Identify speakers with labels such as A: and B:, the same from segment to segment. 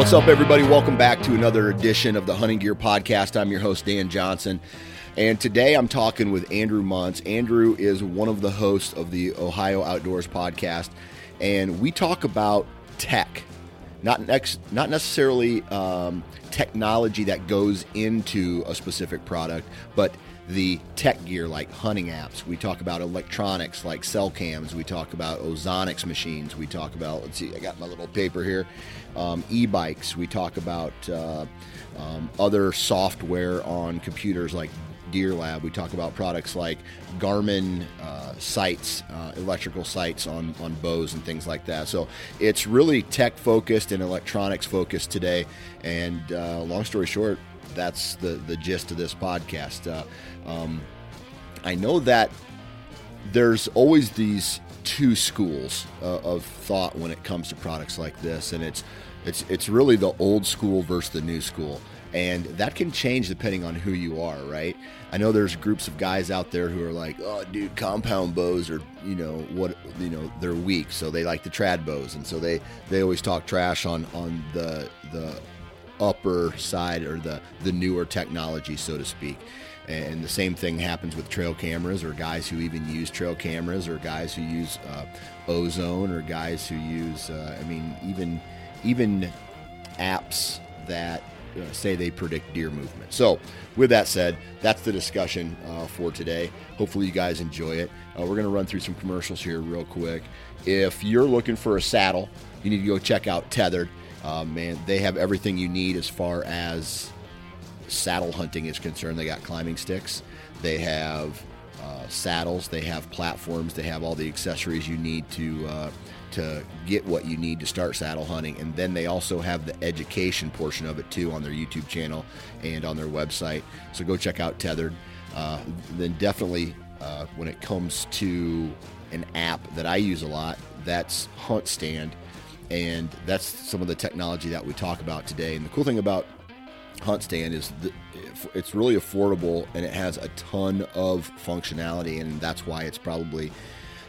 A: What's up, everybody? Welcome back to another edition of the Hunting Gear Podcast. I'm your host, Dan Johnson. And today I'm talking with Andrew Muntz. Andrew is one of the hosts of the Ohio Outdoors Podcast. And we talk about tech, not, not necessarily um, technology that goes into a specific product, but the tech gear like hunting apps. We talk about electronics like cell cams. We talk about ozonics machines. We talk about, let's see, I got my little paper here, um, e bikes. We talk about uh, um, other software on computers like Deer Lab. We talk about products like Garmin uh, sights, uh, electrical sights on, on bows and things like that. So it's really tech focused and electronics focused today. And uh, long story short, that's the, the gist of this podcast. Uh, um, I know that there's always these two schools uh, of thought when it comes to products like this, and it's it's it's really the old school versus the new school, and that can change depending on who you are, right? I know there's groups of guys out there who are like, "Oh, dude, compound bows are you know what you know they're weak, so they like the trad bows, and so they they always talk trash on on the the upper side or the the newer technology, so to speak." And the same thing happens with trail cameras, or guys who even use trail cameras, or guys who use uh, ozone, or guys who use, uh, I mean, even even apps that uh, say they predict deer movement. So, with that said, that's the discussion uh, for today. Hopefully, you guys enjoy it. Uh, we're going to run through some commercials here real quick. If you're looking for a saddle, you need to go check out Tethered. Uh, man, they have everything you need as far as saddle hunting is concerned. They got climbing sticks, they have uh, saddles, they have platforms, they have all the accessories you need to uh, to get what you need to start saddle hunting. And then they also have the education portion of it too on their YouTube channel and on their website. So go check out Tethered. Uh, then definitely uh, when it comes to an app that I use a lot, that's Hunt Stand. And that's some of the technology that we talk about today. And the cool thing about hunt stand is the, it's really affordable and it has a ton of functionality and that's why it's probably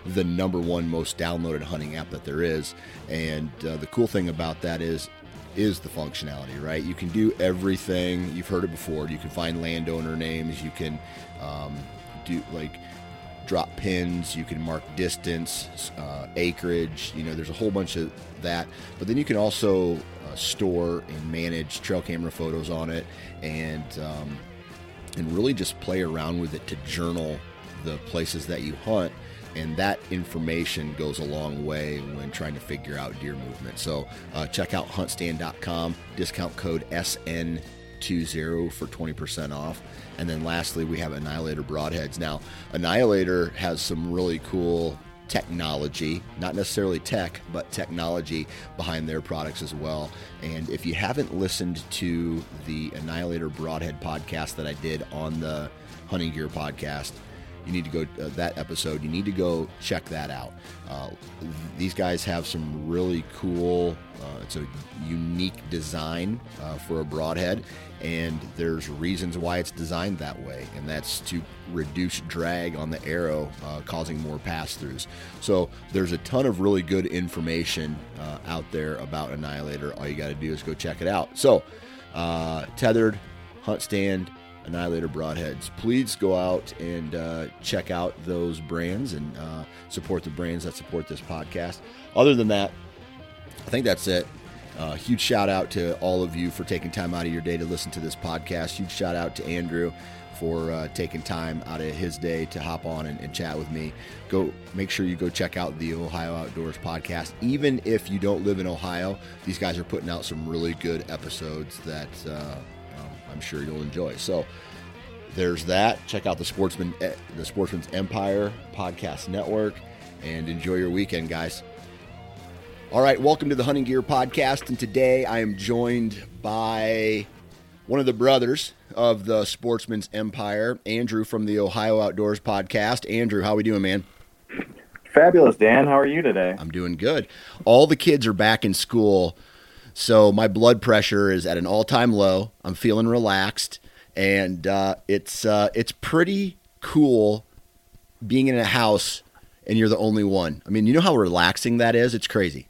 A: the number one most downloaded hunting app that there is. And uh, the cool thing about that is is the functionality right? You can do everything. You've heard it before. You can find landowner names. You can um, do like drop pins, you can mark distance, uh, acreage. You know, there's a whole bunch of that. But then you can also uh, store and manage trail camera photos on it, and um, and really just play around with it to journal the places that you hunt. And that information goes a long way when trying to figure out deer movement. So uh, check out huntstand.com, discount code SN20 for 20% off. And then lastly, we have Annihilator Broadheads. Now, Annihilator has some really cool technology, not necessarily tech, but technology behind their products as well. And if you haven't listened to the Annihilator Broadhead podcast that I did on the Hunting Gear podcast, you need to go uh, that episode. You need to go check that out. Uh, these guys have some really cool. Uh, it's a unique design uh, for a broadhead, and there's reasons why it's designed that way, and that's to reduce drag on the arrow, uh, causing more pass throughs. So there's a ton of really good information uh, out there about Annihilator. All you got to do is go check it out. So tethered, hunt stand Annihilator Broadheads. Please go out and uh, check out those brands and uh, support the brands that support this podcast. Other than that, I think that's it. Uh, huge shout out to all of you for taking time out of your day to listen to this podcast. Huge shout out to Andrew for uh, taking time out of his day to hop on and, and, chat with me. Go make sure you go check out the Ohio Outdoors podcast. Even if you don't live in Ohio, these guys are putting out some really good episodes that uh, I'm sure you'll enjoy. So there's that. Check out the Sportsman eh, the Sportsman's Empire podcast network and enjoy your weekend, guys. All right, welcome to the Hunting Gear podcast and today I am joined by one of the brothers of the Sportsman's Empire, Andrew from the Ohio Outdoors podcast. Andrew, how are we doing, man?
B: Fabulous, Dan. How are you today?
A: I'm doing good. All the kids are back in school so my blood pressure is at an all-time low. I'm feeling relaxed, and uh, it's uh, it's pretty cool being in a house and you're the only one. I mean, you know how relaxing that is. It's crazy.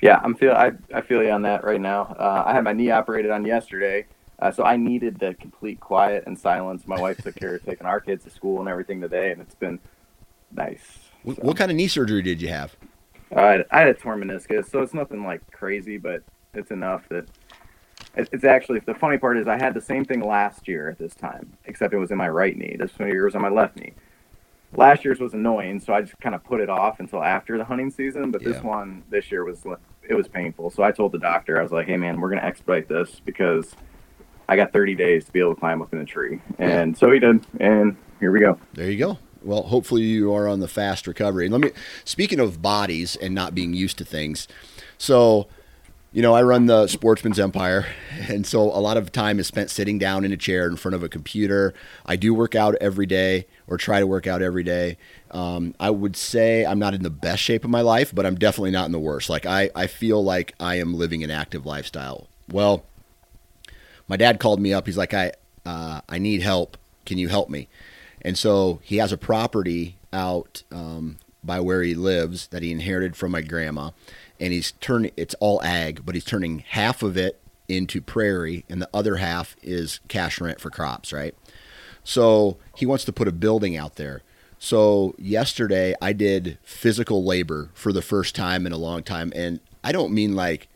B: Yeah, I'm feel I, I feel you on that right now. Uh, I had my knee operated on yesterday, uh, so I needed the complete quiet and silence. My wife took care of taking our kids to school and everything today, and it's been nice.
A: What, so. what kind of knee surgery did you have?
B: Uh, I had a torn meniscus, so it's nothing like crazy, but it's enough that it's actually the funny part is I had the same thing last year at this time, except it was in my right knee. This year it was on my left knee. Last year's was annoying, so I just kind of put it off until after the hunting season. But yeah. this one this year was it was painful. So I told the doctor I was like, "Hey man, we're gonna expedite this because I got 30 days to be able to climb up in a tree." And yeah. so he did, and here we go.
A: There you go. Well, hopefully you are on the fast recovery. And let me speaking of bodies and not being used to things. So you know, I run the Sportsman's Empire, and so a lot of time is spent sitting down in a chair in front of a computer. I do work out every day, or try to work out every day. Um, I would say I'm not in the best shape of my life, but I'm definitely not in the worst. Like I, I feel like I am living an active lifestyle. Well, my dad called me up. He's like, I, uh, I need help. Can you help me? And so he has a property out um, by where he lives that he inherited from my grandma and he's turning it's all ag, but he's turning half of it into prairie and the other half is cash rent for crops, right? So he wants to put a building out there. So yesterday I did physical labor for the first time in a long time and I don't mean like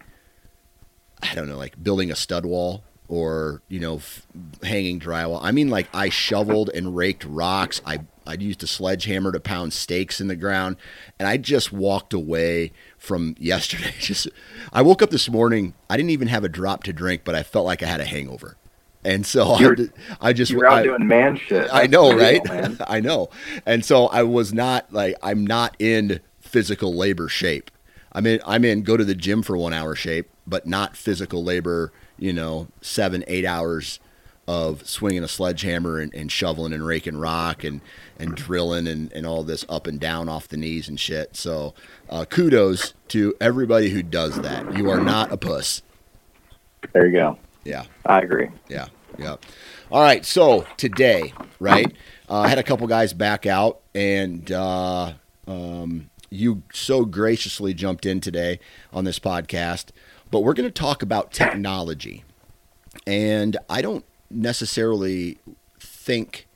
A: I don't know like building a stud wall or you know f- hanging drywall. I mean like I shoveled and raked rocks. I I used a sledgehammer to pound stakes in the ground and I just walked away from yesterday. Just I woke up this morning. I didn't even have a drop to drink, but I felt like I had a hangover. And so I, I, just
B: you're out I, doing man shit.
A: I know, right? I know. And so I was not like I'm not in physical labor shape. I'm in I'm in go to the gym for one hour shape, but not physical labor. You know, seven eight hours of swinging a sledgehammer and, and, shoveling and raking rock and, and drilling and, and all this up and down off the knees and shit. So uh, kudos to everybody who does that. You are not a puss.
B: There you go.
A: Yeah.
B: I agree.
A: Yeah. Yeah. All right. So today, right, uh, I had a couple guys back out and uh, um, you so graciously jumped in today on this podcast. But we're going to talk about technology. And I don't necessarily think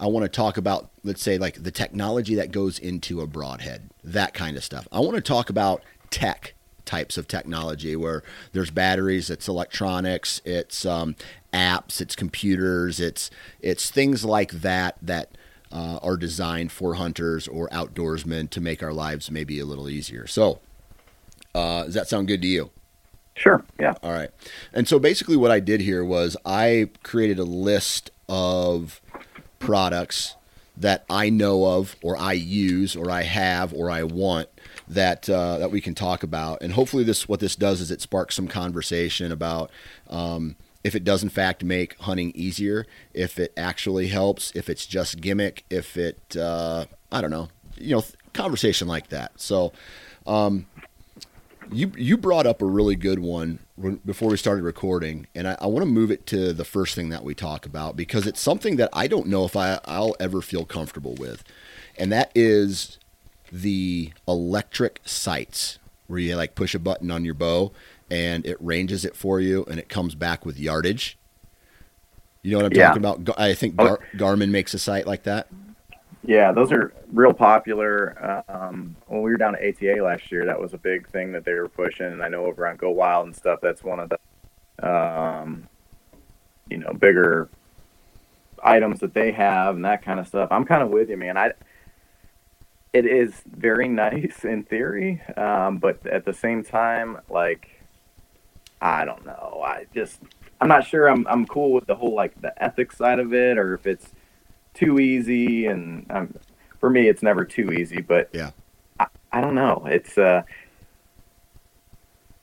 A: I want to talk about, let's say, like the technology that goes into a broadhead, that kind of stuff. I want to talk about tech types of technology where there's batteries, it's electronics, it's um, apps, it's computers, it's it's things like that that uh, are designed for hunters or outdoorsmen to make our lives maybe a little easier. So, uh, does that sound good to you?
B: Sure. Yeah.
A: All right. And so basically, what I did here was I created a list of products that I know of, or I use, or I have, or I want that uh, that we can talk about. And hopefully, this what this does is it sparks some conversation about. Um, if it does in fact make hunting easier, if it actually helps, if it's just gimmick, if it, uh, I don't know, you know, conversation like that. So, um, you you brought up a really good one before we started recording, and I, I want to move it to the first thing that we talk about because it's something that I don't know if I, I'll ever feel comfortable with, and that is the electric sights where you like push a button on your bow and it ranges it for you and it comes back with yardage. You know what I'm yeah. talking about? I think. Gar- Garmin makes a sight like that.
B: Yeah, those are real popular. Um, when we were down at ATA last year, that was a big thing that they were pushing. And I know over on Go Wild and stuff, that's one of the, um, you know, bigger items that they have and that kind of stuff. I'm kind of with you, man. I, it is very nice in theory, um, but at the same time, like, I don't know. I just, I'm not sure. I'm, I'm cool with the whole like the ethics side of it, or if it's too easy. And um, for me, it's never too easy. But
A: yeah,
B: I, I don't know. It's uh,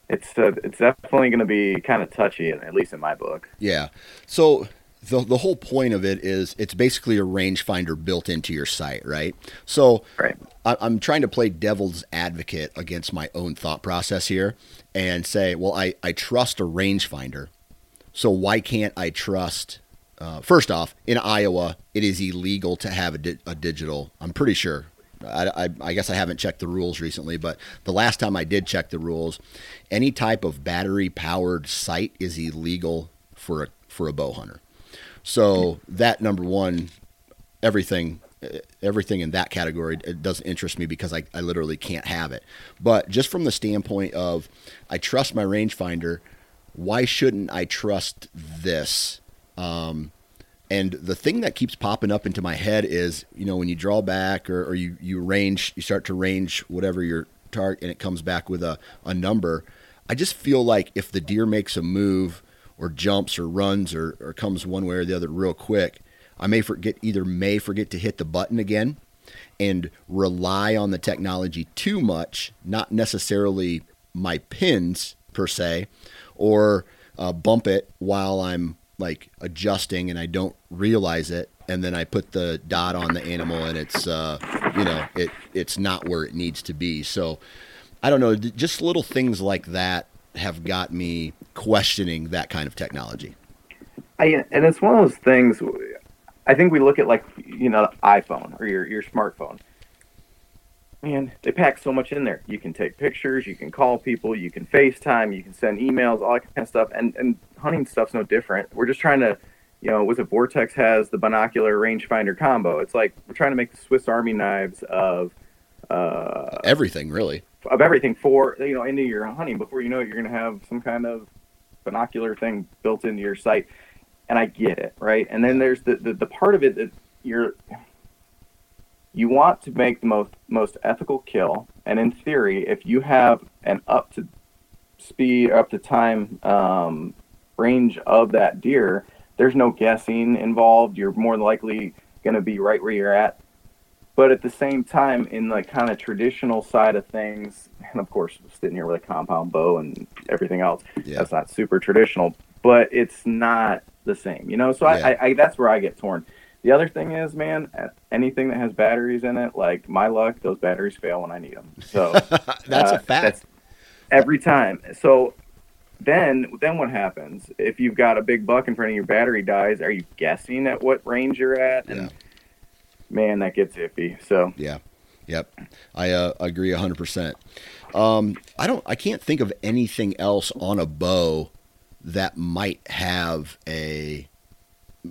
B: it's uh, it's definitely going to be kind of touchy, at least in my book.
A: Yeah. So the the whole point of it is it's basically a rangefinder built into your sight, right? So
B: right.
A: I, I'm trying to play devil's advocate against my own thought process here and say, well, I, I trust a rangefinder, so why can't I trust uh, first off, in Iowa, it is illegal to have a, di- a digital. I'm pretty sure. I, I, I, guess I haven't checked the rules recently, but the last time I did check the rules, any type of battery powered sight is illegal for a for a bow hunter. So that number one, everything everything in that category it doesn't interest me because I, I literally can't have it. But just from the standpoint of I trust my rangefinder, why shouldn't I trust this? Um, and the thing that keeps popping up into my head is, you know, when you draw back or, or you, you range, you start to range whatever your target and it comes back with a, a number. I just feel like if the deer makes a move or jumps or runs or, or comes one way or the other real quick, I may forget either may forget to hit the button again and rely on the technology too much, not necessarily my pins per se, or uh, bump it while I'm like adjusting and I don't realize it, and then I put the dot on the animal and it's uh, you know it it's not where it needs to be. So I don't know, just little things like that have got me questioning that kind of technology.
B: I, and it's one of those things. I think we look at like you know iPhone or your your smartphone. Man, they pack so much in there. You can take pictures, you can call people, you can FaceTime, you can send emails, all that kind of stuff. And and hunting stuff's no different. We're just trying to, you know, was a Vortex has the binocular rangefinder combo. It's like we're trying to make the Swiss Army knives of uh,
A: everything, really,
B: of everything for you know into your hunting. Before you know it, you're going to have some kind of binocular thing built into your sight. And I get it, right? And then there's the, the, the part of it that you're you want to make the most most ethical kill and in theory if you have an up to speed up to time um, range of that deer, there's no guessing involved. You're more likely going to be right where you're at. But at the same time, in the kind of traditional side of things, and of course, sitting here with a compound bow and everything else, yeah. that's not super traditional, but it's not the same, you know? So yeah. I, I, that's where I get torn. The other thing is, man, anything that has batteries in it, like my luck, those batteries fail when I need them. So
A: that's uh, a fact. That's
B: every time. So then then what happens if you've got a big buck in front of your battery dies are you guessing at what range you're at and yeah. man that gets iffy so
A: yeah yep i uh, agree 100% um, i don't i can't think of anything else on a bow that might have a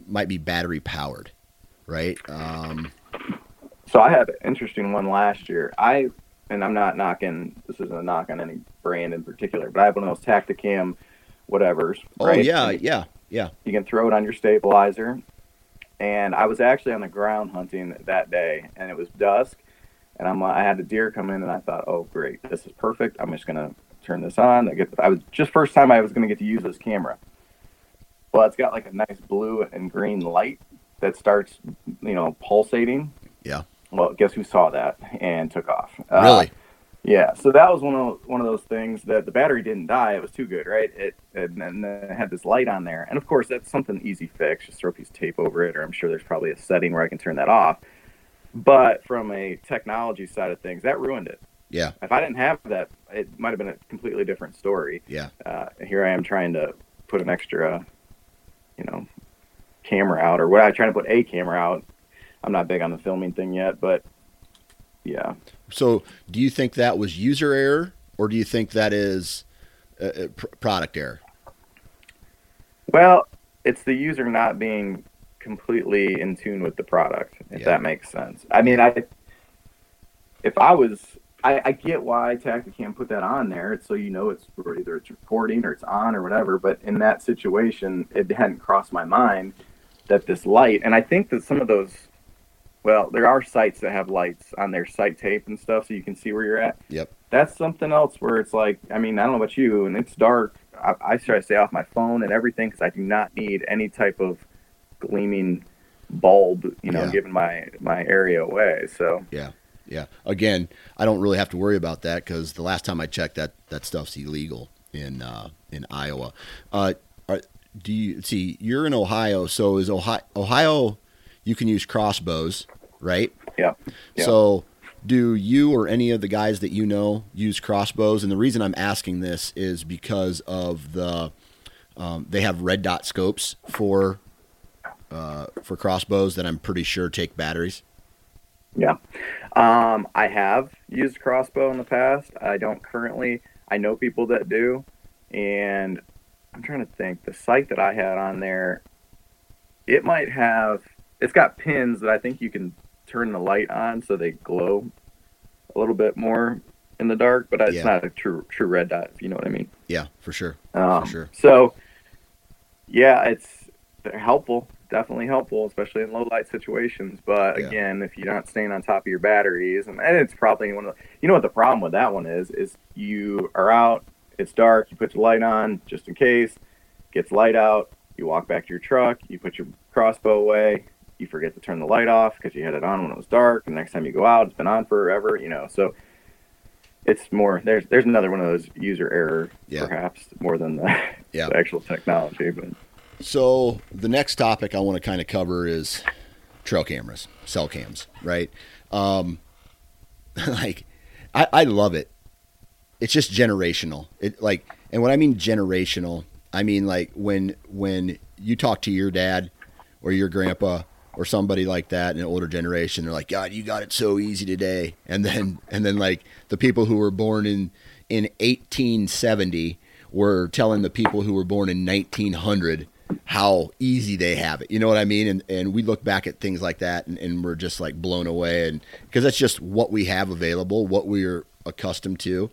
A: might be battery powered right? Um,
B: so I had an interesting one last year. I and I'm not knocking. This isn't a knock on any brand in particular, but I have one of those Tactacam, whatever's.
A: oh
B: right?
A: yeah,
B: And
A: yeah, yeah.
B: You can throw it on your stabilizer. And I was actually on the ground hunting that day, and it was dusk, and I'm I had a deer come in, and I thought, oh great, this is perfect. I'm just gonna turn this on. I get I was just first time I was gonna get to use this camera. Well, it's got like a nice blue and green light that starts, you know, pulsating.
A: Yeah.
B: Well, guess who saw that and took off? Uh,
A: Really?
B: yeah. So that was one of one of those things that the battery didn't die. It was too good, right? It and, and then it had this light on there, and of course that's something easy fix. Just throw a piece of tape over it, or I'm sure there's probably a setting where I can turn that off. But from a technology side of things, that ruined it.
A: Yeah,
B: If I didn't have that, it might have been a completely different story.
A: yeah,
B: Uh, here I am trying to put an extra, you know, camera out, or what I trying to put a camera out. I'm not big on the filming thing yet, but yeah.
A: So, do you think that was user error, or do you think that is uh, uh, pr- product error?
B: Well, it's the user not being completely in tune with the product, if
A: Yeah.
B: that makes sense. I mean, I if I was, I, I get why Tactacam put that on there. It's so you know it's either it's recording or it's on or whatever. But in that situation, it hadn't crossed my mind that this light, and I think that some of those, well, there are sights that have lights on their sight tape and stuff, so you can see where you're at
A: Yep.
B: that's something else where it's like, I mean, I don't know about you, and it's dark. I, I try to stay off my phone and everything because I do not need any type of gleaming bulb, you know,
A: Yeah.
B: giving my my area away. So
A: Yeah, yeah. Again, I don't really have to worry about that because the last time I checked, that that stuff's illegal in uh, in Iowa. Uh, are, do you see? You're in Ohio, so is Ohio? Ohio, you can use crossbows, right?
B: yeah, Yeah.
A: So, do you or any of the guys that you know use crossbows? And the reason I'm asking this is because of the um, they have red dot scopes for uh, for crossbows that I'm pretty sure take batteries.
B: yeah. Um, I have used crossbow in the past. I don't currently. I know people that do, and I'm trying to think. The sight that I had on there, it might have. It's got pins that I think you can turn the light on so they glow a little bit more in the dark, but it's
A: Yeah.
B: not a true true red dot. If you know what I mean.
A: Yeah, for sure.
B: Um,
A: sure.
B: So, yeah, it's they're helpful, definitely helpful, especially in low light situations. But
A: Yeah.
B: again, if you're not staying on top of your batteries, and, and it's probably one of the, you know what the problem with that one is, is you are out, it's dark, you put your light on just in case, gets light out, you walk back to your truck, you put your crossbow away, you forget to turn the light off because you had it on when it was dark, and next time you go out, it's been on forever, you know. So it's more there's there's another one of those user error
A: Yeah.
B: perhaps more than the,
A: Yeah.
B: the actual technology, but
A: So the next topic I want to kind of cover is trail cameras, cell cams, right? Um, like, I, I love it. It's just generational. It like, and when I mean generational, I mean like when when you talk to your dad or your grandpa or somebody like that in an older generation, they're like, God, you got it so easy today. And then and then like the people who were born in in 1870 were telling the people who were born in 1900 how easy they have it. You know what I mean? And and we look back at things like that and, and we're just like blown away and because that's just what we have available, what we're accustomed to.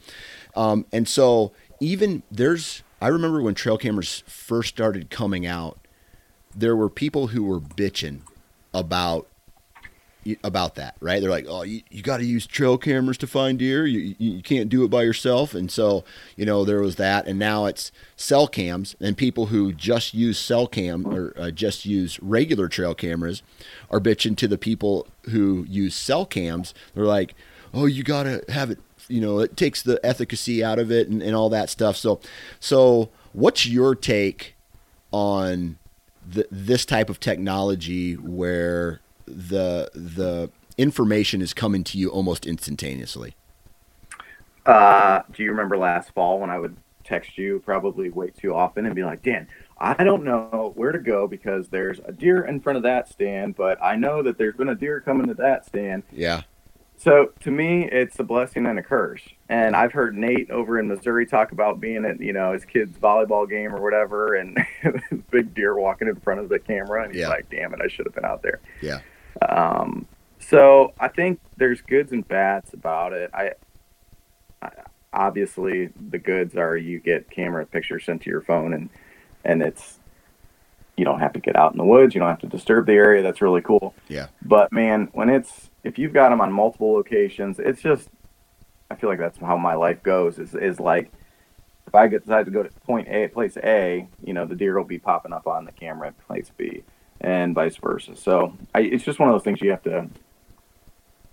A: Um, and so even there's I remember when trail cameras first started coming out, there were people who were bitching about about that, right? They're like, "Oh, you, you got to use trail cameras to find deer. You, you you can't do it by yourself." And so, you know, there was that, and now it's cell cams, and people who just use cell cam or uh, just use regular trail cameras are bitching to the people who use cell cams. They're like, "Oh, you got to have it." You know, it takes the efficacy out of it and, and all that stuff. So, so what's your take on the, this type of technology where the the information is coming to you almost instantaneously.
B: uh, do you remember last fall when I would text you probably way too often and be like, Dan, I don't know where to go because there's a deer in front of that stand, but I know that there's been a deer coming to that stand.
A: Yeah,
B: So to me, it's a blessing and a curse. And I've heard Nate over in Missouri talk about being at you know his kid's volleyball game or whatever, and big deer walking in front of the camera, and he's
A: Yeah.
B: like, "Damn it, I should have been out there."
A: yeah,
B: Um, so I think there's goods and bads about it. I, I obviously the goods are you get camera pictures sent to your phone and and it's you don't have to get out in the woods you don't have to disturb the area that's really cool
A: Yeah.
B: but man when it's if you've got them on multiple locations it's just i feel like that's how my life goes is, is like if i decide to go to point a place a you know the deer will be popping up on the camera at place b and vice versa so I, it's just one of those things you have to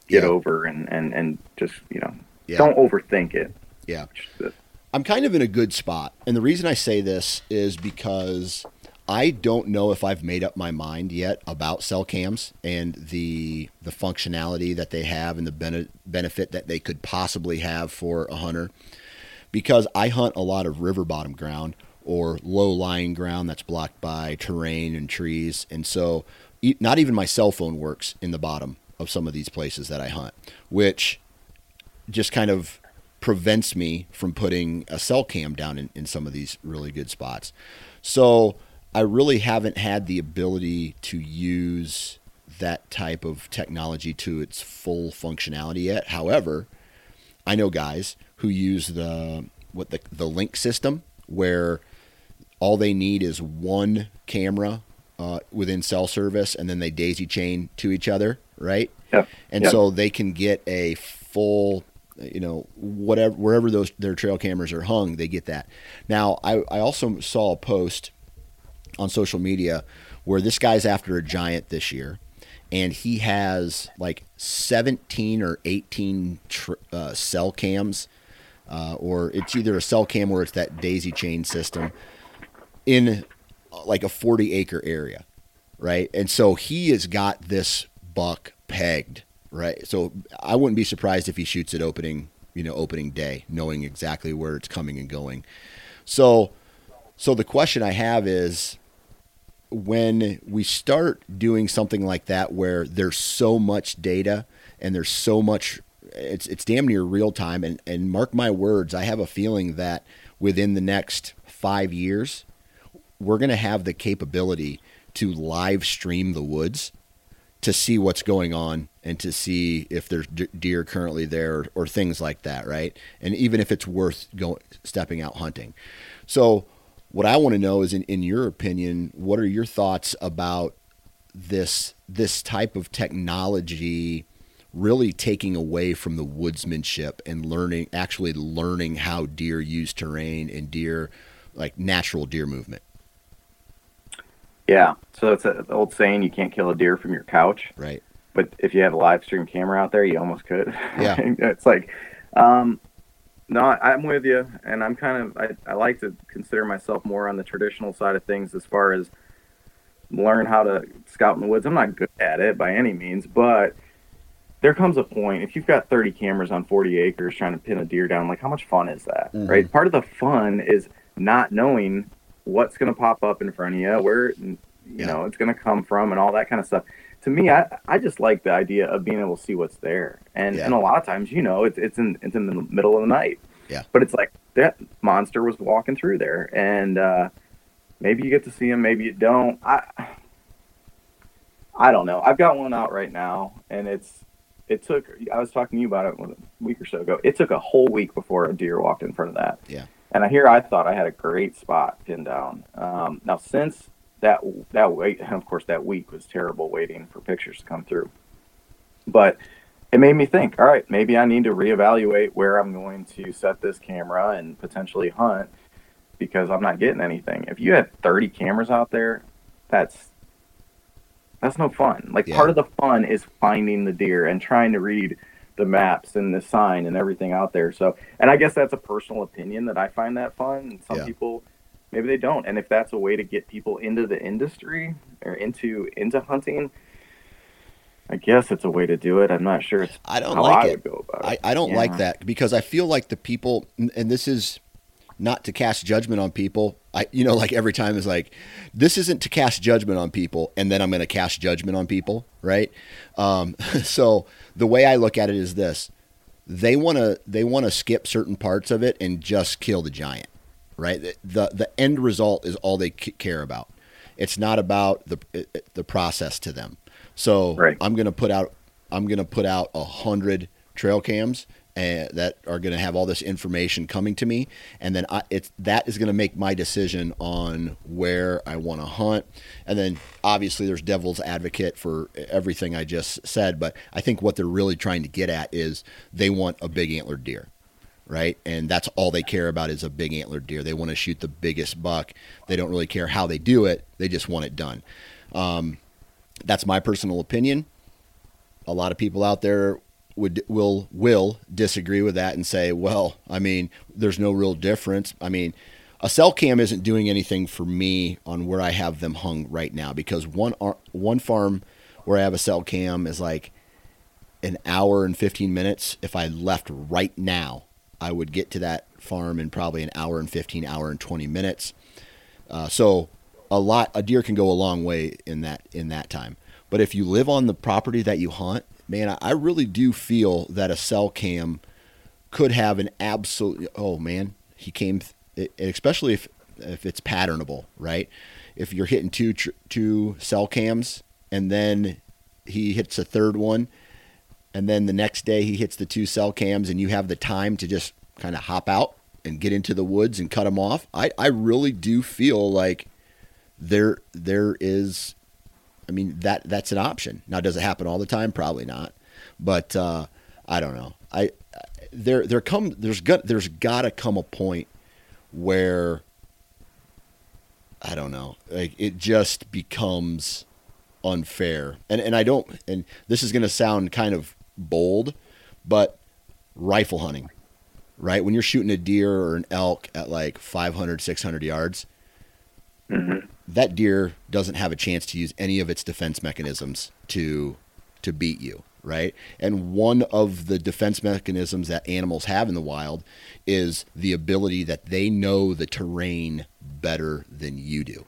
B: get
A: Yeah.
B: over and, and, and just you know
A: Yeah.
B: don't overthink it
A: Yeah.
B: Uh,
A: I'm kind of in a good spot. And the reason I say this is because I don't know if I've made up my mind yet about cell cams and the the functionality that they have and the bene- benefit that they could possibly have for a hunter. Because I hunt a lot of river bottom ground or low lying ground that's blocked by terrain and trees. And so not even my cell phone works in the bottom of some of these places that I hunt, which just kind of prevents me from putting a cell cam down in, in some of these really good spots. So I really haven't had the ability to use that type of technology to its full functionality yet. However, I know guys who use the what the the link system where all they need is one camera uh, within cell service and then they daisy chain to each other, right?
B: Yep.
A: And
B: Yep.
A: so they can get a full, you know, whatever wherever those their trail cameras are hung, they get that. Now, I, I also saw a post on social media where this guy's after a giant this year, and he has like 17 or 18 tr- uh, cell cams, uh, or it's either a cell cam or it's that daisy chain system in uh, like a 40 acre area, right? And so he has got this buck pegged, right? So I wouldn't be surprised if he shoots it opening, you know, opening day, knowing exactly where it's coming and going. So, so the question I have is when we start doing something like that where there's so much data and there's so much it's it's damn near real time and and mark my words I have a feeling that within the next 5 years we're going to have the capability to live stream the woods to see what's going on and to see if there's deer currently there or things like that, right? And even if it's worth going stepping out hunting. So, what I want to know is, in, in your opinion, what are your thoughts about this this type of technology really taking away from the woodsmanship and learning actually learning how deer use terrain and deer like natural deer movement,
B: Yeah. So it's an old saying: you can't kill a deer from your couch,
A: right?
B: but if you have a live stream camera out there, you almost could.
A: Yeah.
B: it's like, um, no, I'm with you, and I'm kind of I, I like to consider myself more on the traditional side of things as far as learn how to scout in the woods. I'm not good at it by any means, but there comes a point if you've got 30 cameras on 40 acres trying to pin a deer down, like how much fun is that,
A: Mhm.
B: right? Part of the fun is not knowing what's going to pop up in front of you, where you
A: Yeah.
B: know it's going to come from, and all that kind of stuff. To me, I, I just like the idea of being able to see what's there, and
A: Yeah.
B: and a lot of times, you know, it's it's in it's in the middle of the night,
A: Yeah.
B: But it's like that monster was walking through there, and uh, maybe you get to see him, maybe you don't. I I don't know. I've got one out right now, and it's it took. I was talking to you about it a week or so ago. It took a whole week before a deer walked in front of that.
A: Yeah.
B: And I hear I thought I had a great spot pinned down. Um, now since that that wait, and of course that week was terrible waiting for pictures to come through. But it made me think. All right, maybe I need to reevaluate where I'm going to set this camera and potentially hunt because I'm not getting anything. If you had 30 cameras out there, that's that's no fun. Like
A: Yeah.
B: part of the fun is finding the deer and trying to read the maps and the sign and everything out there. So, and I guess that's a personal opinion that I find that fun. And some
A: Yeah.
B: people maybe they don't. And if that's a way to get people into the industry or into into hunting, I guess it's a way to do it. I'm not sure it's
A: I don't
B: how
A: like
B: I
A: it.
B: would go about
A: I. I don't
B: Yeah.
A: like that because I feel like the people, and this is not to cast judgment on people. I, you know, like every time is like, this isn't to cast judgment on people, and then I'm going to cast judgment on people, right? Um, so the way I look at it is this: they want to they want to skip certain parts of it and just kill the giant, right? The the, the end result is all they c- care about. It's not about the the process to them. So
B: Right.
A: I'm going to put out I'm going to put out a hundred trail cams and that are going to have all this information coming to me, and then I, it's that is going to make my decision on where I want to hunt. And then obviously there's devil's advocate for everything I just said, but I think what they're really trying to get at is they want a big antlered deer right? And that's all they care about is a big antlered deer. They want to shoot the biggest buck. They don't really care how they do it. They just want it done. Um, that's my personal opinion. A lot of people out there would will will disagree with that and say, well, I mean, there's no real difference. I mean, a cell cam isn't doing anything for me on where I have them hung right now because one one farm where I have a cell cam is like an hour and 15 minutes. If I left right now, I would get to that farm in probably an hour and 15, hour and 20 minutes. Uh, so a lot, a deer can go a long way in that, in that time. But if you live on the property that you hunt, man, I, I really do feel that a cell cam could have an absolute, oh man, he came, th- especially if, if it's patternable, right? If you're hitting two, two cell cams and then he hits a third one and then the next day he hits the two cell cams and you have the time to just kind of hop out and get into the woods and cut them off. I, I really do feel like there there is i mean that that's an option. Now does it happen all the time? Probably not. But uh, i don't know. I there there come there's got there's got to come a point where i don't know like it just becomes unfair. And and i don't and this is going to sound kind of bold, but rifle hunting, right? When you're shooting a deer or an elk at like 500, 600 yards,
B: Mm-hmm.
A: that deer doesn't have a chance to use any of its defense mechanisms to to beat you, right? And one of the defense mechanisms that animals have in the wild is the ability that they know the terrain better than you do,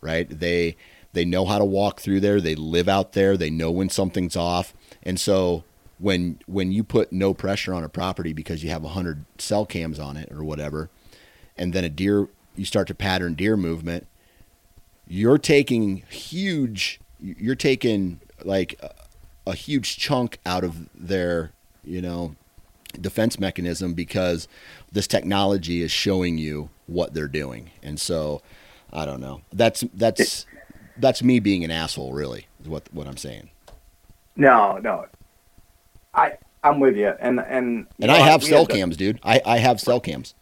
A: right? They they know how to walk through there, they live out there, they know when something's off. And so when when you put no pressure on a property because you have 100 cell cams on it or whatever, and then a deer you start to pattern deer movement, you're taking huge you're taking like a, a huge chunk out of their, you know, defense mechanism because this technology is showing you what they're doing. And so I don't know. That's that's that's me being an asshole really is what what I'm saying.
B: No, no. I I'm with you, and and
A: And I have cell cams, dude. I, I have cell cams.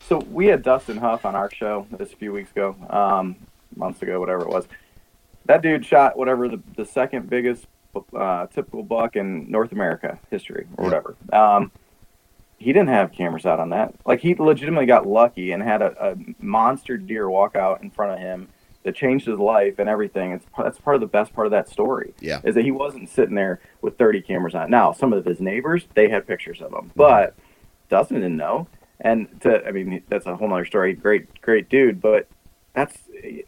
B: So we had Dustin Huff on our show this a few weeks ago, um, months ago, whatever it was. That dude shot whatever the, the second biggest uh, typical buck in North America history or whatever. Um, he didn't have cameras out on that. Like he legitimately got lucky and had a, a monster deer walk out in front of him that changed his life and everything. It's that's part of the best part of that story.
A: Yeah.
B: is that he wasn't sitting there with 30 cameras on. Now some of his neighbors they had pictures of him, but Dustin didn't know. And to, I mean, that's a whole nother story. Great, great dude, but that's.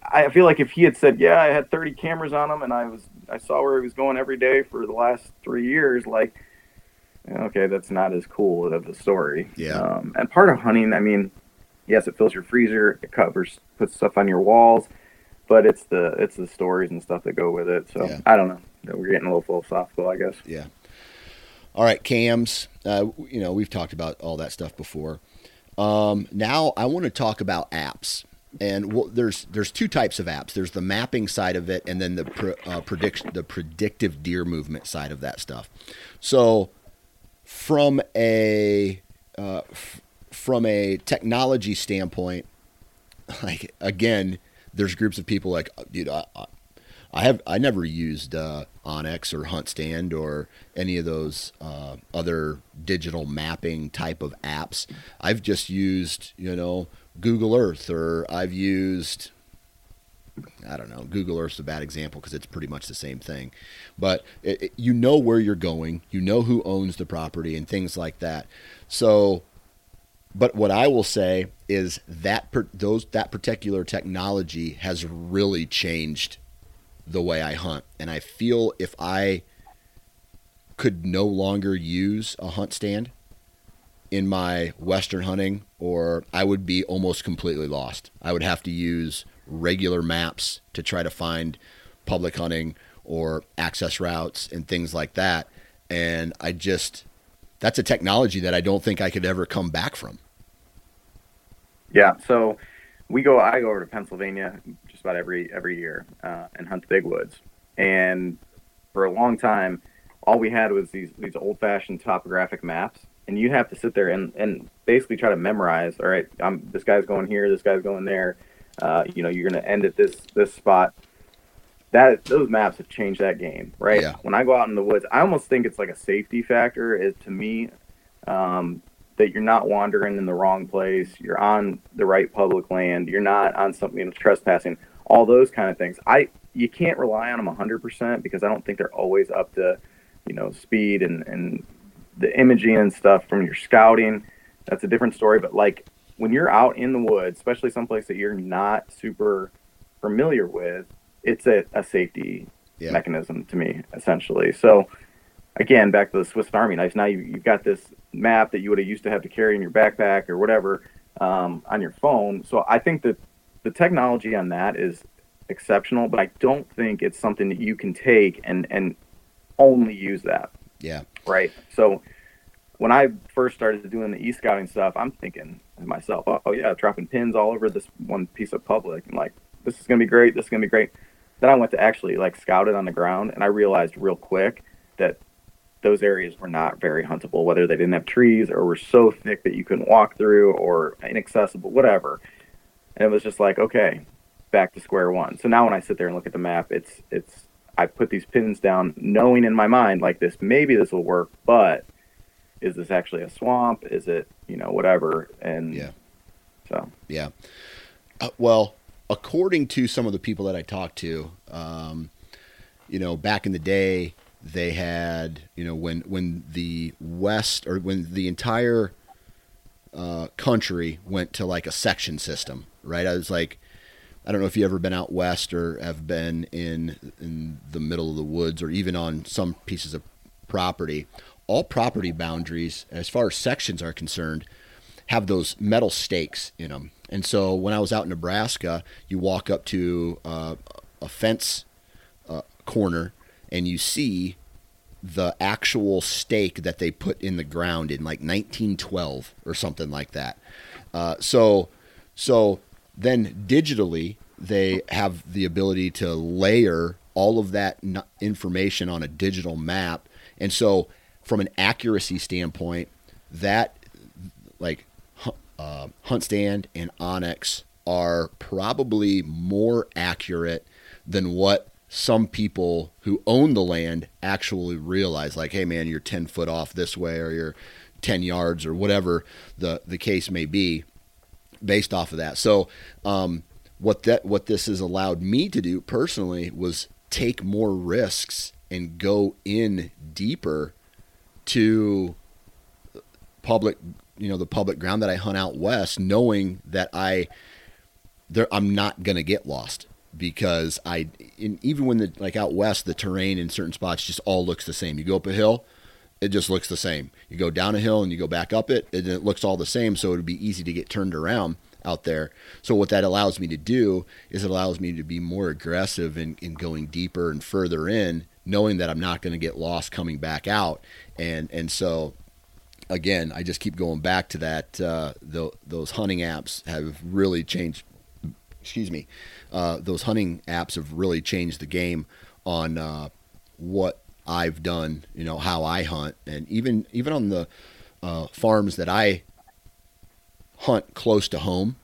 B: I feel like if he had said, "Yeah, I had 30 cameras on him, and I was, I saw where he was going every day for the last three years," like, okay, that's not as cool of a story.
A: Yeah.
B: Um, and part of hunting, I mean, yes, it fills your freezer, it covers, puts stuff on your walls, but it's the, it's the stories and stuff that go with it. So
A: Yeah.
B: I don't know. We're getting a little philosophical, I guess.
A: Yeah. All right, cams. Uh, you know, we've talked about all that stuff before. Um, now I want to talk about apps. And well, there's there's two types of apps. There's the mapping side of it, and then the pre, uh, predict the predictive deer movement side of that stuff. So, from a uh, f- from a technology standpoint, like again, there's groups of people like, dude, I, I, I have I never used uh, onX or Hunt Stand or any of those uh, other digital mapping type of apps. I've just used you know Google Earth or I've used I don't know Google Earth's a bad example because it's pretty much the same thing, but it, it- you know where you're going, you know who owns the property and things like that. So but what I will say is that per, those that particular technology has really changed the way I hunt, and I feel if I could no longer use a hunt stand in my western hunting, or I would be almost completely lost. I would have to use regular maps to try to find public hunting or access routes and things like that. And I just, that's a technology that I don't think I could ever come back from.
B: Yeah. So we go, I go over to Pennsylvania just about every, every year uh, and hunt the big woods. And for a long time, all we had was these, these old fashioned topographic maps. And you have to sit there and, and basically try to memorize. All right, I'm, this guy's going here, this guy's going there. Uh, you know, you're going to end at this this spot that those maps have changed that game, right?
A: Yeah.
B: When I go out in the woods, I almost think it's like a safety factor. Is to me um, that you're not wandering in the wrong place, you're on the right public land, you're not on something you know, trespassing, all those kind of things. I you can't rely on them 100% because I don't think they're always up to you know speed and and the imaging and stuff from your scouting. That's a different story, but like when you're out in the woods, especially someplace that you're not super familiar with, it's a, a safety yeah. mechanism to me essentially. So again, back to the Swiss Army knife. Now you, you've got this map that you would have used to have to carry in your backpack or whatever um, on your phone. So I think that the technology on that is exceptional, but I don't think it's something that you can take and and only use that.
A: Yeah.
B: Right. So when I first started doing the e-scouting stuff, I'm thinking to myself, oh, oh yeah, dropping pins all over this one piece of public, and like this is gonna be great. This is gonna be great. Then I went to actually like scout it on the ground, and I realized real quick that those areas were not very huntable, whether they didn't have trees or were so thick that you couldn't walk through or inaccessible, whatever. And it was just like, okay, back to square one. So now when I sit there and look at the map, it's it's I put these pins down, knowing in my mind like this, maybe this will work, but is this actually a swamp? Is it you know whatever? And
A: yeah,
B: so
A: yeah. Uh, well, according to some of the people that I talked to, um, you know, back in the day, they had, you know, when when the West or when the entire uh, country went to like a section system, right? I was like, I don't know if you've ever been out west or have been in in the middle of the woods or even on some pieces of property. All property boundaries, as far as sections are concerned, have those metal stakes in them. And so when I was out in Nebraska, you walk up to uh, a fence uh, corner and you see the actual stake that they put in the ground in like 1912 or something like that. Uh, so, so then digitally, they have the ability to layer all of that information on a digital map. And so, from an accuracy standpoint, that like uh, HuntStand and onX are probably more accurate than what some people who own the land actually realize. Like, hey, man, you're 10 foot off this way, or you're 10 yards, or whatever the, the case may be, based off of that. So, um, what that what this has allowed me to do personally was take more risks and go in deeper to public you know the public ground that I hunt out west, knowing that I there I'm not gonna get lost because I even when the like out west the terrain in certain spots just all looks the same. You go up a hill, it just looks the same. You go down a hill and you go back up it, and it looks all the same. So it'd be easy to get turned around out there. So what that allows me to do is it allows me to be more aggressive in, in going deeper and further in, knowing that I'm not going to get lost coming back out. And and so again, I just keep going back to that. Uh, the, those hunting apps have really changed. Excuse me. Uh, those hunting apps have really changed the game on uh, what I've done. You know how I hunt, and even even on the uh, farms that I hunt close to home,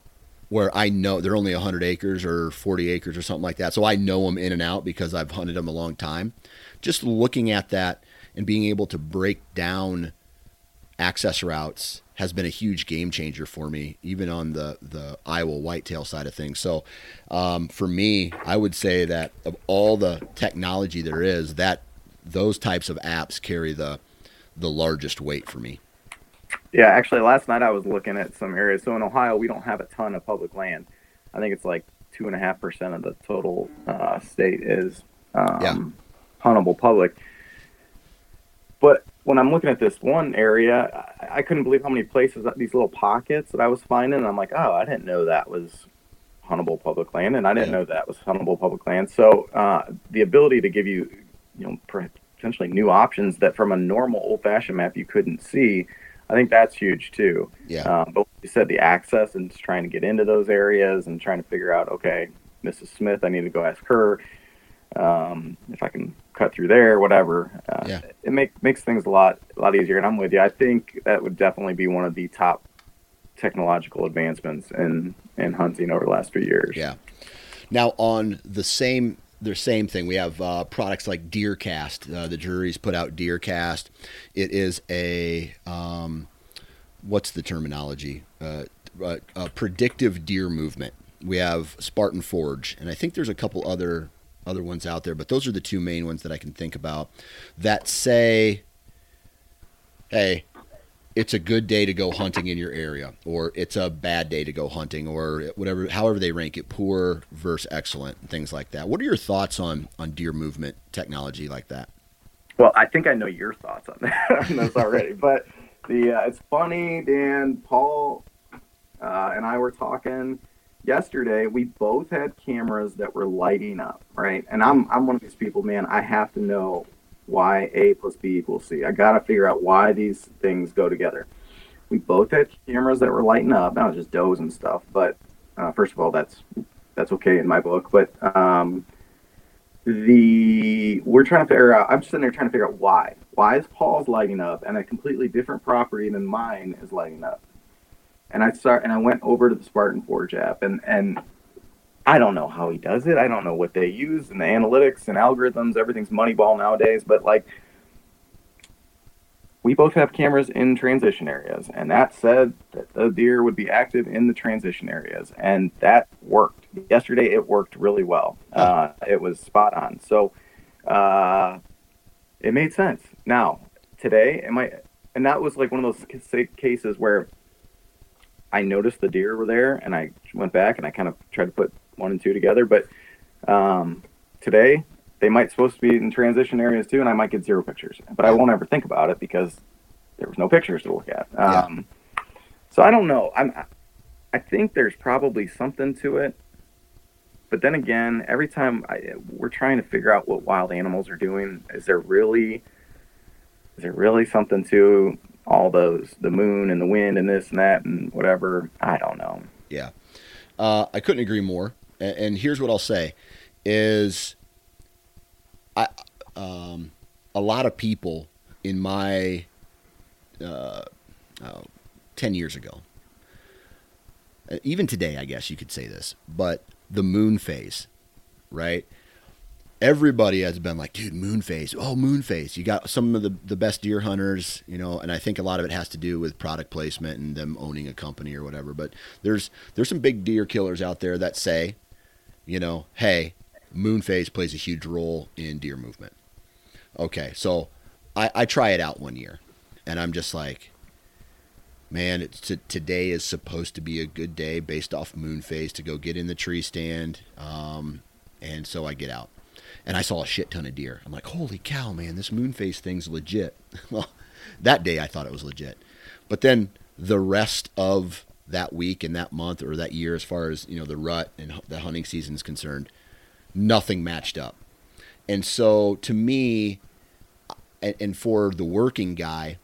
A: where I know they're only 100 acres or 40 acres or something like that. So I know them in and out because I've hunted them a long time. Just looking at that and being able to break down access routes has been a huge game changer for me, even on the the Iowa whitetail side of things. So, um, for me, I would say that of all the technology there is, that those types of apps carry the the largest weight for me.
B: Yeah, actually, last night I was looking at some areas. So in Ohio, we don't have a ton of public land. I think it's like two and a half percent of the total uh, state is um, yeah. huntable public. But when I'm looking at this one area, I, I couldn't believe how many places these little pockets that I was finding. And I'm like, oh, I didn't know that was huntable public land, and I didn't yeah. know that was huntable public land. So uh, the ability to give you, you know, potentially new options that from a normal old-fashioned map you couldn't see, I think that's huge too.
A: Yeah.
B: Um, but you said the access and just trying to get into those areas and trying to figure out, okay, Mrs. Smith, I need to go ask her um, if I can cut through there, whatever. Uh, yeah. It make, makes things a lot a lot easier. And I'm with you. I think that would definitely be one of the top technological advancements in in hunting over the last few years.
A: Yeah. Now on the same the same thing, we have uh, products like DeerCast. Uh, the Drurys put out DeerCast. It is a um, what's the terminology? Uh, uh predictive deer movement. We have Spartan Forge, and I think there's a couple other other ones out there, but those are the two main ones that I can think about that say, hey, it's a good day to go hunting in your area, or it's a bad day to go hunting, or whatever, however they rank it, poor versus excellent, and things like that. What are your thoughts on on deer movement technology like that?
B: Well, I think I know your thoughts on that already, but the uh, it's funny, Dan, Paul, uh, and I were talking yesterday we both had cameras that were lighting up, right? And I'm I'm one of these people, man. I have to know why A plus B equals C. I got to figure out why these things go together. We both had cameras that were lighting up, not just does and stuff. But uh, first of all, that's that's okay in my book. But um, the we're trying to figure out. I'm just sitting there trying to figure out why. Why is Paul's lighting up and a completely different property than mine is lighting up? And I start and I went over to the Spartan Forge app and and I don't know how he does it. I don't know what they use and the analytics and algorithms. Everything's Moneyball nowadays, but like we both have cameras in transition areas, and that said that the deer would be active in the transition areas, and that worked. Yesterday, it worked really well. Uh, it was spot on. So uh, it made sense. Now today, am I? And that was like one of those cases where I noticed the deer were there, and I went back and I kind of tried to put one and two together. But um, today, they might supposed to be in transition areas too, and I might get zero pictures. But I won't ever think about it because there was no pictures to look at. Um, yeah. So I don't know. I'm. I think there's probably something to it. But then again, every time I, we're trying to figure out what wild animals are doing, is there really, is there really something to all those the moon and the wind and this and that and whatever. I don't know.
A: Yeah, uh, I couldn't agree more. And, and, here's what I'll say: is I um, a lot of people in my uh, oh, years ago, uh, even today, I guess you could say this, but the moon phase, right? Everybody has been like, dude, moon phase. Oh, moon phase. You got some of the, the best deer hunters, you know, and I think a lot of it has to do with product placement and them owning a company or whatever. But there's there's some big deer killers out there that say, you know, hey, moon phase plays a huge role in deer movement. Okay, so I, I try it out one year, and I'm just like, man, to, today is supposed to be a good day based off moon phase to go get in the tree stand. Um, and so I get out and I saw a shit ton of deer. I'm like, holy cow, man, this moon moonface thing's legit. well, that day I thought it was legit, but then the rest of that week and that month or that year, as far as you know, the rut and the hunting season is concerned, nothing matched up. And so, to me, and for the working guy,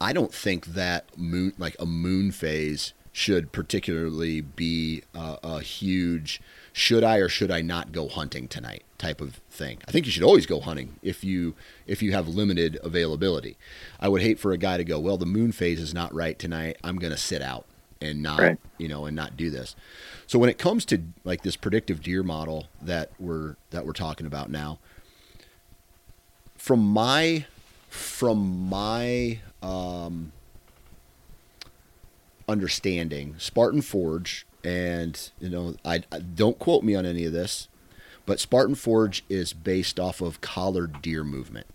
A: I don't think that moon like a moon phase should particularly be a, a huge should I or should I not go hunting tonight type of thing. I think you should always go hunting if you if you have limited availability. I would hate for a guy to go, well, the moon phase is not right tonight. I'm going to sit out and not, right. you know, and not do this. So when it comes to like this predictive deer model that we're that we're talking about now, from my from my um, understanding, Spartan Forge and you know, I, I, don't quote me on any of this, but Spartan Forge is based off of collared deer movement.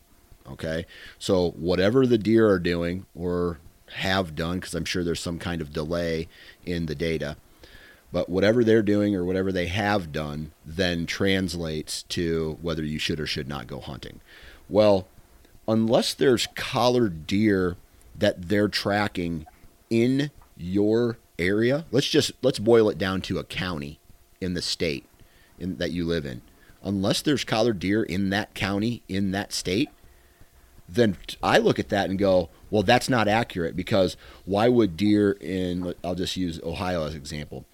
A: Okay, so whatever the deer are doing or have done, because I'm sure there's some kind of delay in the data, but whatever they're doing or whatever they have done then translates to whether you should or should not go hunting. Well, unless there's collared deer that they're tracking in your area, let's just let's boil it down to a county, in the state in, that you live in, unless there's collared deer in that county in that state, then I look at that and go, well, that's not accurate because why would deer in, I'll just use Ohio as example.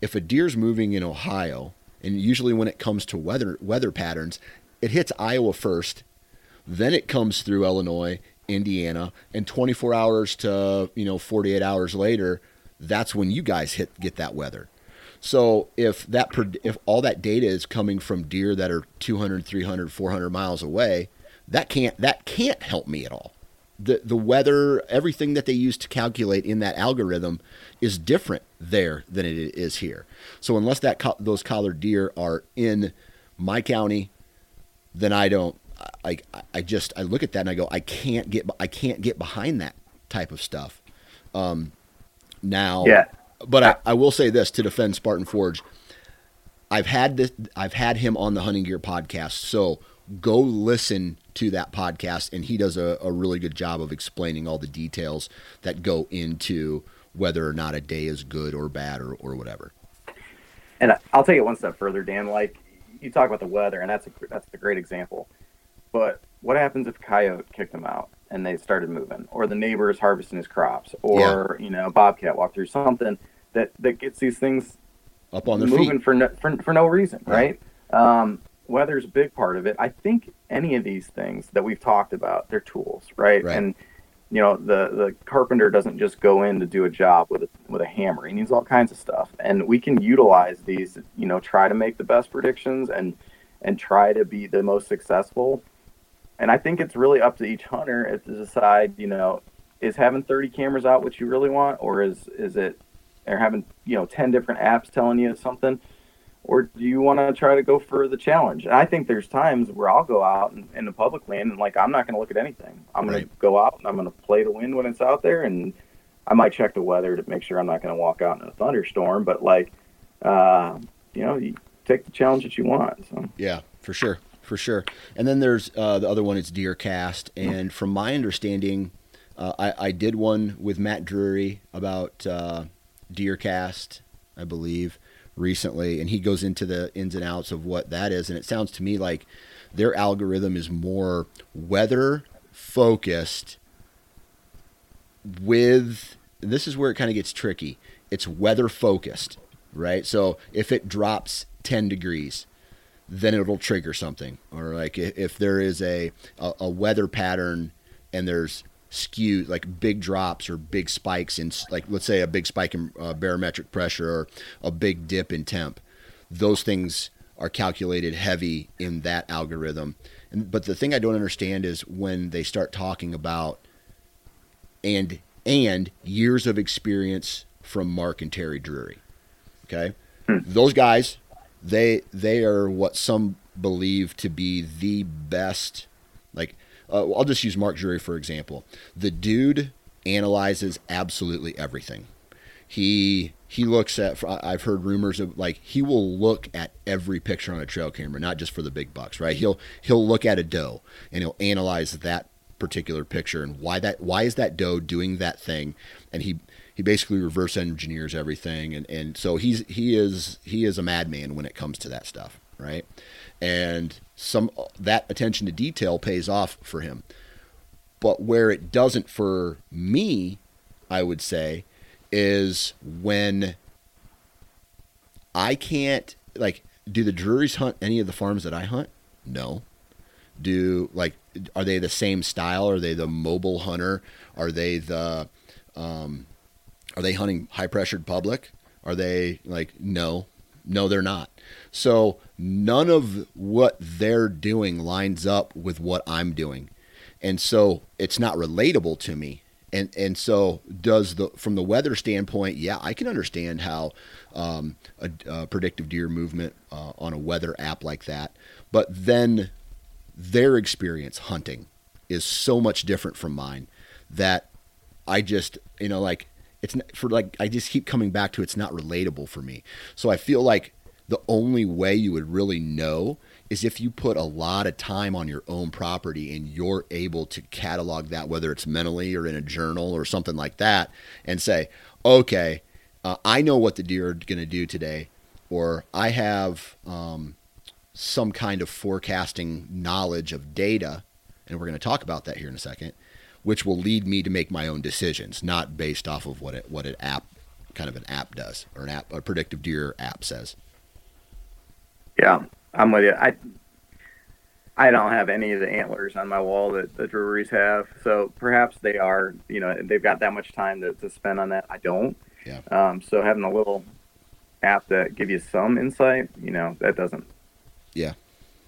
A: If a deer's moving in Ohio, and usually when it comes to weather weather patterns, it hits Iowa first, then it comes through Illinois, Indiana, and 24 hours to you know 48 hours later, that's when you guys hit get that weather. So if that if all that data is coming from deer that are 200, 300, 400 miles away, that can't that can't help me at all. The the weather, everything that they use to calculate in that algorithm is different there than it is here. So unless that those collared deer are in my county, then I don't I I just I look at that and I go I can't get I can't get behind that type of stuff. Um, now,
B: yeah.
A: But I, I will say this to defend Spartan Forge. I've had this I've had him on the Hunting Gear podcast, so go listen to that podcast, and he does a, a really good job of explaining all the details that go into whether or not a day is good or bad or, or whatever.
B: And I'll take it one step further, Dan. Like you talk about the weather, and that's a that's a great example. But what happens if a coyote kicked them out and they started moving, or the neighbor is harvesting his crops, or yeah. you know bobcat walked through something that that gets these things
A: up on their
B: moving
A: feet.
B: for no, for for no reason, right? right? Um, weather's a big part of it. I think any of these things that we've talked about, they're tools, right?
A: right.
B: And you know, the the carpenter doesn't just go in to do a job with a with a hammer. He needs all kinds of stuff, and we can utilize these. You know, try to make the best predictions and and try to be the most successful. And I think it's really up to each hunter to decide. You know, is having 30 cameras out what you really want, or is is it, or having you know 10 different apps telling you something or do you want to try to go for the challenge? And I think there's times where I'll go out in, in the public land and like I'm not going to look at anything. I'm right. going to go out and I'm going to play the wind when it's out there, and I might check the weather to make sure I'm not going to walk out in a thunderstorm. But like, uh, you know, you take the challenge that you want. So.
A: Yeah, for sure, for sure. And then there's uh, the other one. It's Deercast, and from my understanding, uh, I, I did one with Matt Drury about uh, Deercast, I believe recently, and he goes into the ins and outs of what that is. And it sounds to me like their algorithm is more weather focused with this is where it kind of gets tricky. It's weather focused, right? So if it drops 10 degrees, then it'll trigger something. Or like if there is a, a, a weather pattern and there's skew like big drops or big spikes in like let's say a big spike in uh, barometric pressure or a big dip in temp those things are calculated heavy in that algorithm and but the thing i don't understand is when they start talking about and and years of experience from mark and terry drury okay hmm. those guys they they are what some believe to be the best like uh, I'll just use Mark Drury for example. The dude analyzes absolutely everything. He he looks at. I've heard rumors of like he will look at every picture on a trail camera, not just for the big bucks, right? He'll he'll look at a doe and he'll analyze that particular picture and why that why is that doe doing that thing, and he he basically reverse engineers everything, and and so he's he is he is a madman when it comes to that stuff, right? And some that attention to detail pays off for him. But where it doesn't for me, I would say, is when I can't like do the Drurys hunt any of the farms that I hunt? No. Do like are they the same style? Are they the mobile hunter? Are they the um, are they hunting high pressured public? Are they like no, no, they're not. So none of what they're doing lines up with what I'm doing. And so it's not relatable to me. And and so does the from the weather standpoint, yeah, I can understand how um, a, a, predictive deer movement uh, on a weather app like that, but then their experience hunting is so much different from mine that I just you know like it's not, for like I just keep coming back to it's not relatable for me. So I feel like the only way you would really know is if you put a lot of time on your own property and you're able to catalog that, whether it's mentally or in a journal or something like that, and say, okay, uh, I know what the deer are going to do today. or I have um, some kind of forecasting knowledge of data, and we're going to talk about that here in a second, which will lead me to make my own decisions, not based off of what it what an app kind of an app does or an app a predictive deer app says.
B: Yeah, I'm with you. I I don't have any of the antlers on my wall that the Drurys have, so perhaps they are. You know, they've got that much time to, to spend on that. I don't.
A: Yeah.
B: Um, so having a little app that give you some insight, you know, that doesn't.
A: Yeah.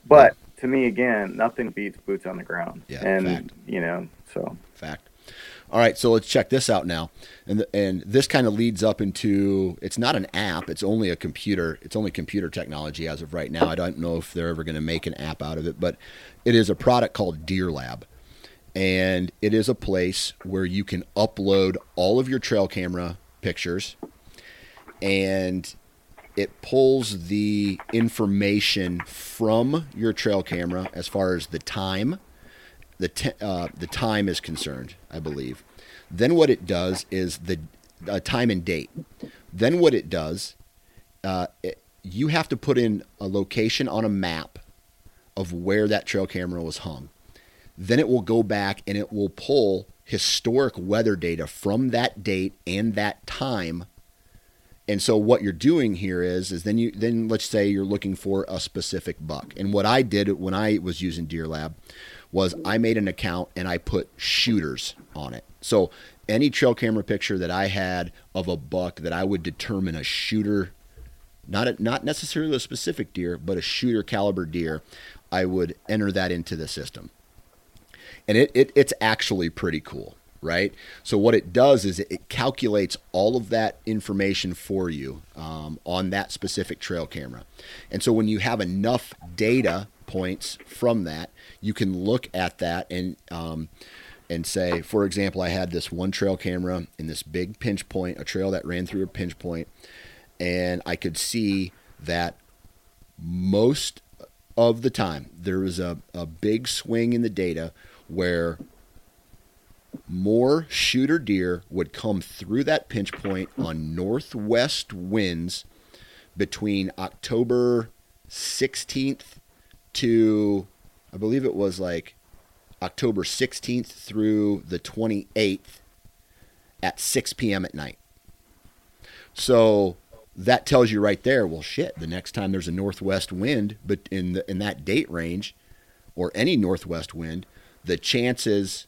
B: But to me, again, nothing beats boots on the ground.
A: Yeah,
B: And
A: fact.
B: you know, so
A: Fact. All right, so let's check this out now, and the, and this kind of leads up into it's not an app; it's only a computer. It's only computer technology as of right now. I don't know if they're ever going to make an app out of it, but it is a product called Deer Lab, and it is a place where you can upload all of your trail camera pictures, and it pulls the information from your trail camera as far as the time the te- uh, the time is concerned, I believe. Then what it does is the uh, time and date. Then what it does, uh, it, you have to put in a location on a map of where that trail camera was hung. Then it will go back and it will pull historic weather data from that date and that time. And so what you're doing here is is then you then let's say you're looking for a specific buck. And what I did when I was using Deer Lab was I made an account and I put shooters on it. So any trail camera picture that I had of a buck that I would determine a shooter, not a, not necessarily a specific deer, but a shooter caliber deer, I would enter that into the system. And it, it it's actually pretty cool, right? So what it does is it, calculates all of that information for you um, on that specific trail camera. And so when you have enough data points from that, you can look at that and um, and say, for example, I had this one trail camera in this big pinch point, a trail that ran through a pinch point, and I could see that most of the time there was a, a big swing in the data where more shooter deer would come through that pinch point on northwest winds between October 16th to I believe it was like October 16th through the 28th at 6 p.m. at night. So that tells you right there, well, shit, the next time there's a northwest wind, but in the, in that date range, or any northwest wind, the chances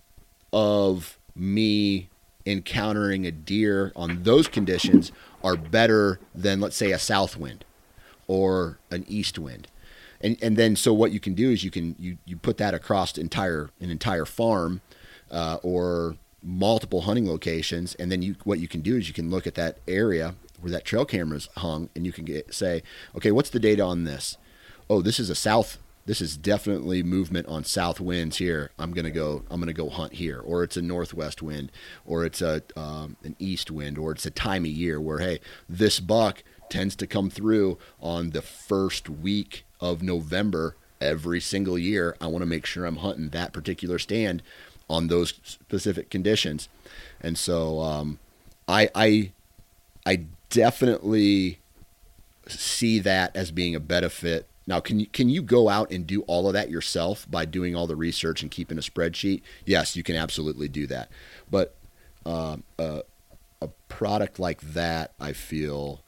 A: of me encountering a deer on those conditions are better than, let's say, a south wind or an east wind. And, and then so what you can do is you can you, you put that across entire an entire farm uh, or multiple hunting locations and then you what you can do is you can look at that area where that trail camera is hung and you can get say okay what's the data on this oh this is a south this is definitely movement on south winds here. I'm to go i'm to go hunt here. Or it's a northwest wind or it's a um, an east wind or it's a time of year where hey this buck tends to come through on the first week of november every single year. I want to make sure i'm hunting that particular stand on those specific conditions. And so um, i i i definitely see that as being a benefit. Now, can you can you go out and do all of that yourself by doing all the research and keeping a spreadsheet? Yes, you can absolutely do that. But uh, a, product like that, I feel,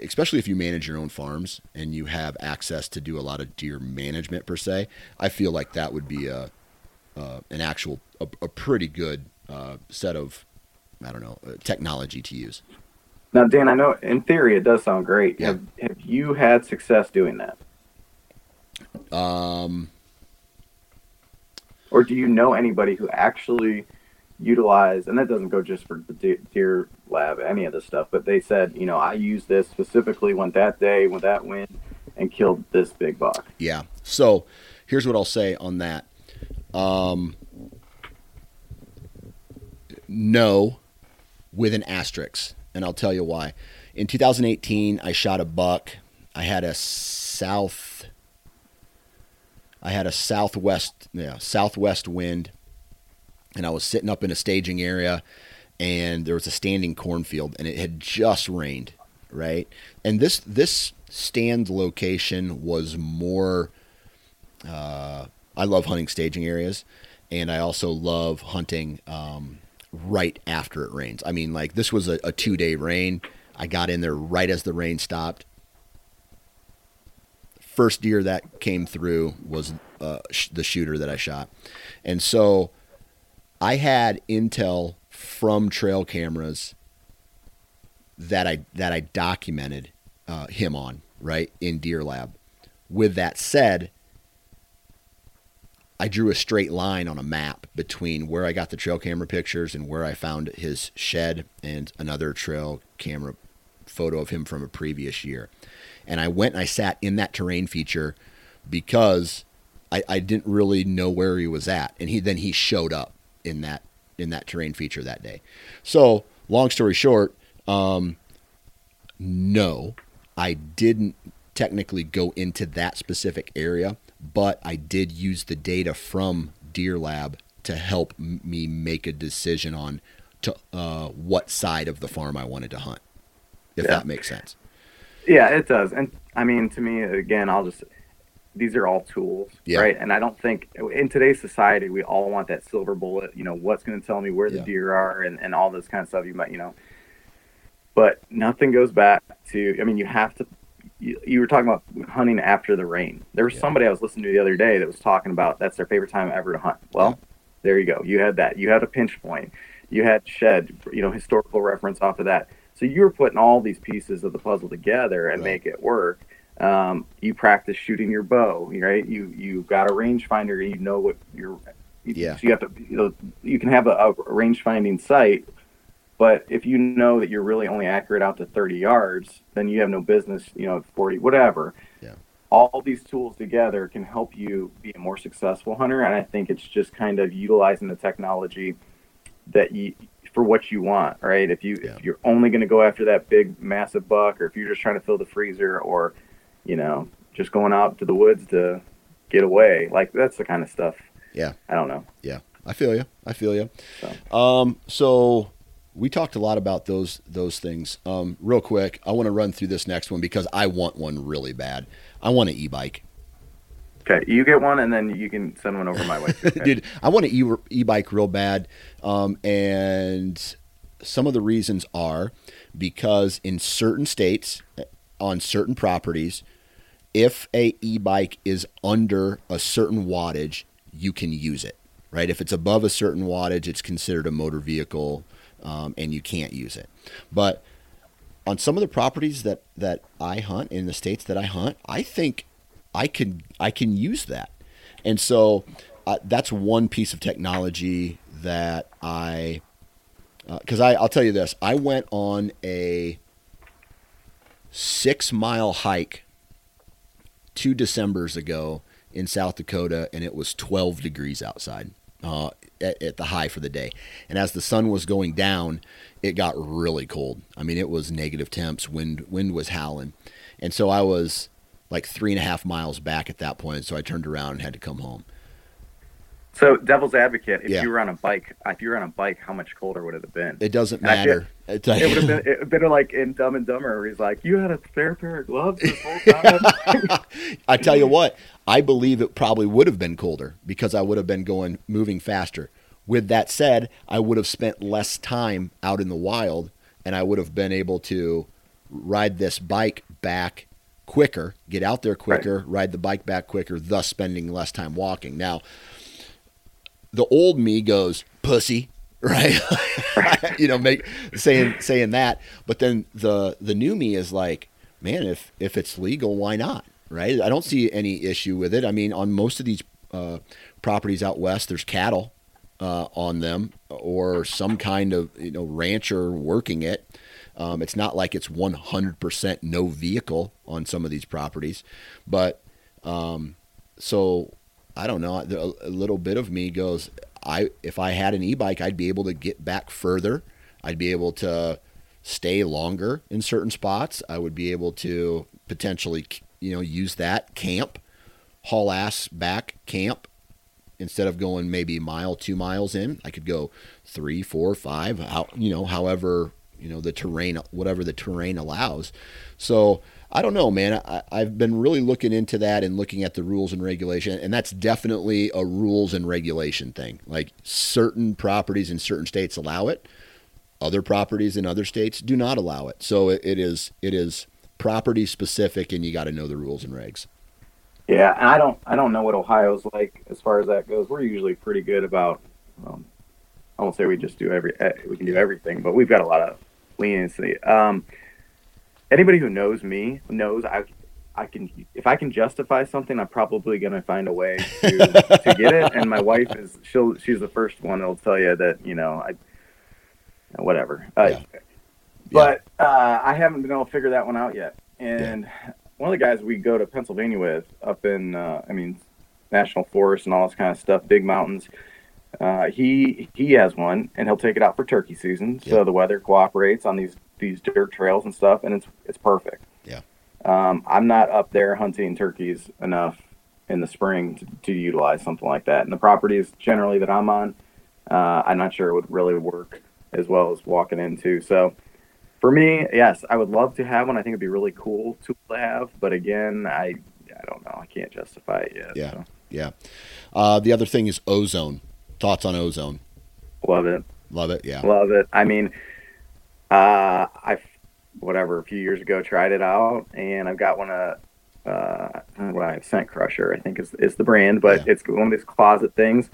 A: especially if you manage your own farms and you have access to do a lot of deer management per se, I feel like that would be a, uh, an actual a, a pretty good uh, set of I don't know uh, technology to use.
B: Now, Dan, I know in theory it does sound great.
A: Yeah.
B: Have Have you had success doing that,
A: Um,
B: or do you know anybody who actually utilized? And that doesn't go just for the deer lab, any of this stuff. But they said, you know, I used this specifically, when that day, when that wind, and killed this big buck.
A: Yeah. So here's what I'll say on that. Um, no, with an asterisk, and I'll tell you why. In 2018, I shot a buck. I had a south. I had a southwest, yeah, southwest wind, and I was sitting up in a staging area, and there was a standing cornfield, and it had just rained, right? And this this stand location was more. Uh, I love hunting staging areas, and I also love hunting um, right after it rains. I mean, like this was a, a two day rain. I got in there right as the rain stopped. First deer that came through was uh, sh- the shooter that I shot, and so I had intel from trail cameras that I that I documented uh, him on right in Deer Lab. With that said, I drew a straight line on a map between where I got the trail camera pictures and where I found his shed and another trail camera photo of him from a previous year. And I went and I sat in that terrain feature because I, I didn't really know where he was at. And he then he showed up in that in that terrain feature that day. So long story short, um, no, I didn't technically go into that specific area, but I did use the data from Deer Lab to help m- me make a decision on to uh, what side of the farm I wanted to hunt. If
B: Yeah.
A: that makes sense.
B: Yeah, it does. And I mean, to me, again, I'll just these are all tools,
A: Yeah.
B: right? And I don't think in today's society we all want that silver bullet. You know, what's going to tell me where the
A: Yeah.
B: deer are and, and all this kind of stuff. You might, you know, but nothing goes back to. I mean, you have to. You, you were talking about hunting after the rain. There was
A: Yeah.
B: somebody I was listening to the other day that was talking about that's their favorite time ever to hunt. Well, there you go. You had that. You had a pinch point. You had shed. You know, historical reference off of that. So you were putting all these pieces of the puzzle together and
A: Right.
B: make it work. Um, you practice shooting your bow, right? You you got a rangefinder, you know what you're. You,
A: Yeah.
B: so you have to. You know, you can have a, a range finding sight, but if you know that you're really only accurate out to 30 yards, then you have no business. You know, 40, whatever.
A: Yeah.
B: All these tools together can help you be a more successful hunter, and I think it's just kind of utilizing the technology that you for what you want, right? If you
A: Yeah.
B: if you're only going to go after that big massive buck, or if you're just trying to fill the freezer, or you know just going out to the woods to get away, like that's the kind of stuff.
A: Yeah.
B: I don't know.
A: Yeah, I feel you. I feel you.
B: So.
A: Um, so we talked a lot about those those things. Um, real quick, I want to run through this next one because I want one really bad. I want an e-bike,
B: Okay, you get one, and then you can send one over my way. too, okay?
A: dude. I want an e- e-bike real bad, um, and some of the reasons are because in certain states, on certain properties, if a e-bike is under a certain wattage, you can use it. Right? If it's above a certain wattage, it's considered a motor vehicle, um, and you can't use it. But on some of the properties that that I hunt in the states that I hunt, I think I can I can use that, and so uh, that's one piece of technology that I because I I'll tell you this I went on a six mile hike two December's ago in South Dakota, and it was 12 degrees outside uh, at, at the high for the day. And as the sun was going down, it got really cold. I mean, it was negative temps. Wind wind was howling, and so I was like three and a half miles back at that point. So I turned around and had to come home.
B: So, devil's advocate, if
A: Yeah.
B: you were on a bike, if you were on a bike, how much colder would it have been?
A: It doesn't
B: feel-
A: matter.
B: It would have been, it would have been like in Dumb and Dumber, where he's like, "You had a spare pair of gloves this whole time."
A: I tell you what, I believe it probably would have been colder because I would have been going moving faster. With that said, I would have spent less time out in the wild and I would have been able to ride this bike back quicker, get out there quicker, ride the bike back quicker, thus spending less time walking. Now, the old me goes, pussy, right? you know, make saying saying that, but then the the new me is like, man, if if it's legal, why not? Right? I don't see any issue with it. I mean, on most of these uh, properties out west, there's cattle uh, on them or some kind of you know rancher working it. Um, it's not like it's 100% no vehicle on some of these properties, but um, so I don't know. A, little bit of me goes, I if I had an e-bike, I'd be able to get back further. I'd be able to stay longer in certain spots. I would be able to potentially, you know, use that camp, haul ass back camp instead of going maybe mile, two miles in. I could go three, four, five, how you know, however you know the terrain, whatever the terrain allows. So I don't know, man. I, I've been really looking into that and looking at the rules and regulation, and that's definitely a rules and regulation thing. Like certain properties in certain states allow it, other properties in other states do not allow it. So it, it is it is property specific, and you got to know the rules and regs.
B: Yeah, and I don't I don't know what Ohio's like as far as that goes. We're usually pretty good about. Um, I won't say we just do every eh, we can do everything, but we've got a lot of leniency. Um, anybody who knows me knows I I can if I can justify something, I'm probably gonna find a way to, to get it. And my wife is she'll she's the first one that'll tell you that you know I whatever. Uh, yeah. But uh, I haven't been able to figure that one out yet. And yeah. one of the guys we go to Pennsylvania with up in uh, I mean national forest and all this kind of stuff, big mountains. Uh, he he has one, and he'll take it out for turkey season. So the weather cooperates on these these dirt trails and stuff, and it's it's perfect.
A: Yeah.
B: Um, I'm not up there hunting turkeys enough in the spring to, to, utilize something like that. And the properties generally that I'm on, uh, I'm not sure it would really work as well as walking into. So for me, yes, I would love to have one. I think it'd be really cool to have, but again, I I don't know. I can't justify it yet.
A: Yeah. So. Yeah. Uh, the other thing is ozone. Thoughts on ozone?
B: Love it.
A: Love it. Yeah.
B: Love it. I mean, uh, I whatever a few years ago tried it out, and I've got one of uh, what I have Scent Crusher. I think is is the brand, but yeah. it's one of these closet things.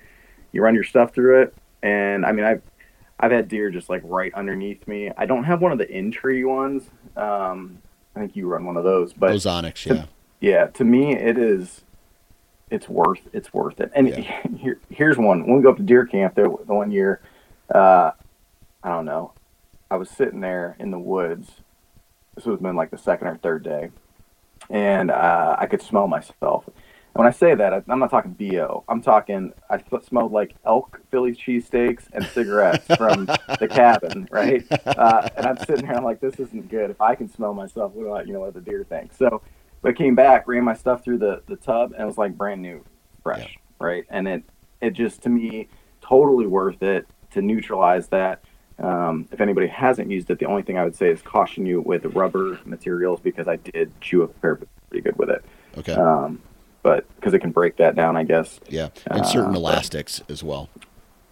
B: You run your stuff through it, and I mean I've I've had deer just like right underneath me. I don't have one of the in tree ones. Um, I think you run one of those, but
A: Ozonics,
B: to,
A: yeah,
B: yeah. To me, it is. It's worth. It's worth it. And yeah. here, here's one. When we go up to deer camp, the, the one year, uh, I don't know. I was sitting there in the woods. This would have been like the second or third day, and uh, I could smell myself. And when I say that, I'm not talking bo. I'm talking. I smelled like elk Philly cheesesteaks and cigarettes from the cabin, right? Uh, and I'm sitting there. I'm like, this isn't good. If I can smell myself, what do I, you know, what the deer think? So, but I came back, ran my stuff through the the tub, and it was like brand new, fresh, yeah. right? And it it just to me totally worth it to neutralize that um, if anybody hasn't used it, the only thing I would say is caution you with rubber materials because I did chew a pair pretty good with it.
A: Okay.
B: Um, but because it can break that down, I guess.
A: Yeah, and certain uh, elastics as well.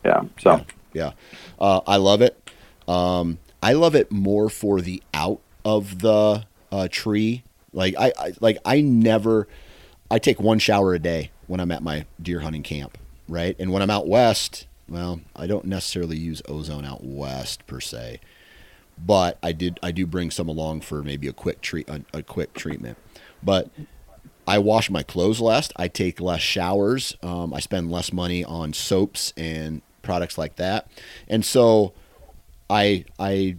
B: Yeah. So.
A: Yeah, yeah. Uh, I love it. Um, I love it more for the out of the uh, tree. Like I, I, like I never. I take one shower a day when I'm at my deer hunting camp, right? And when I'm out west, well, I don't necessarily use ozone out west per se, but I did I do bring some along for maybe a quick treat a, a quick treatment. But I wash my clothes less. I take less showers. Um, I spend less money on soaps and products like that, and so I I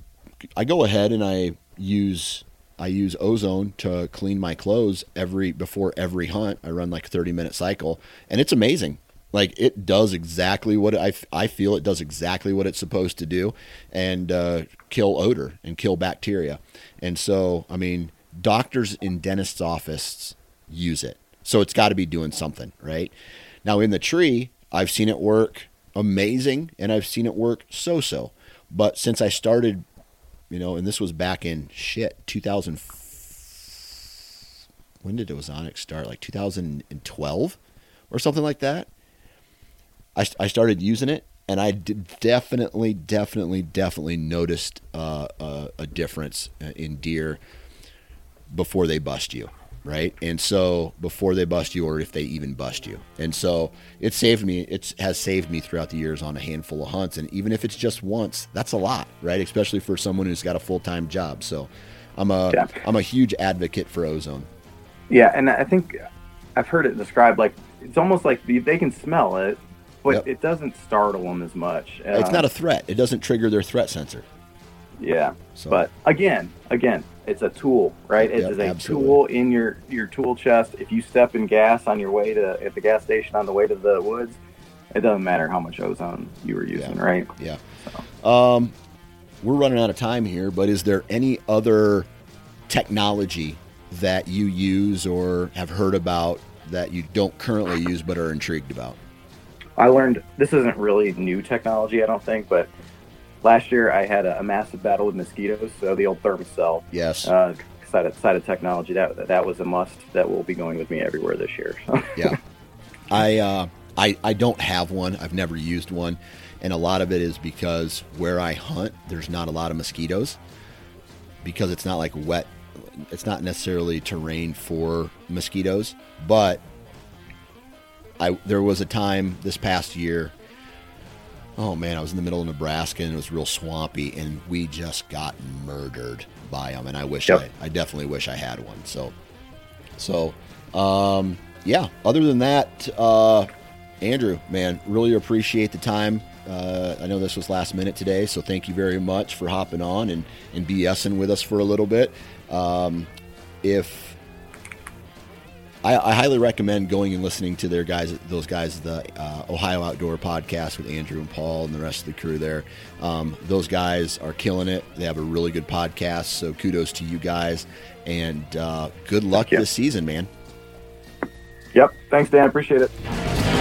A: I go ahead and I use I use ozone to clean my clothes every before every hunt. I run like a 30 minute cycle and it's amazing. Like it does exactly what I, I feel it does exactly what it's supposed to do and uh, kill odor and kill bacteria. And so, I mean, doctors in dentists' offices use it. So it's got to be doing something, right? Now, in the tree, I've seen it work amazing and I've seen it work so so. But since I started, you know, and this was back in shit, 2000. When did Ozonics start? Like 2012 or something like that? I, I started using it and I definitely, definitely, definitely noticed uh, a, a, difference uh, in deer before they bust you, right? And so before they bust you, or if they even bust you, and so it saved me. It has saved me throughout the years on a handful of hunts, and even if it's just once, that's a lot, right? Especially for someone who's got a full time job. So I'm a yeah. I'm a huge advocate for ozone.
B: Yeah, and I think I've heard it described like it's almost like they can smell it but yep. it doesn't startle them as much.
A: It's not a threat. It doesn't trigger their threat sensor.
B: Yeah, so. but again, again, it's a tool, right? It yep, is a absolutely. tool in your your tool chest. If you step in gas on your way to at the gas station on the way to the woods, it doesn't matter how much ozone you were using,
A: yeah.
B: right?
A: Yeah. So. Um, we're running out of time here, but is there any other technology that you use or have heard about that you don't currently use but are intrigued about?
B: I learned this isn't really new technology, I don't think, but last year I had a, a, massive battle with mosquitoes, so the old Thermacell.
A: Yes.
B: Uh, side of, side of technology that that was a must. That will be going with me everywhere this year. So.
A: yeah. I uh, I I don't have one. I've never used one, and a lot of it is because where I hunt, there's not a lot of mosquitoes because it's not like wet. It's not necessarily terrain for mosquitoes, but I there was a time this past year. Oh man, I was in the middle of Nebraska and it was real swampy, and we just got murdered by them. And I wish yep. I, I definitely wish I had one. So, so, um, yeah. Other than that, uh, Andrew, man, really appreciate the time. Uh, I know this was last minute today, so thank you very much for hopping on and, and BSing with us for a little bit. Um, if I, I, highly recommend going and listening to their guys, those guys, the uh, Ohio Outdoor Podcast with Andrew and Paul and the rest of the crew there. Um, those guys are killing it. They have a really good podcast, so kudos to you guys, and uh, good luck this season, man.
B: Yep. Thanks, Dan. Appreciate it.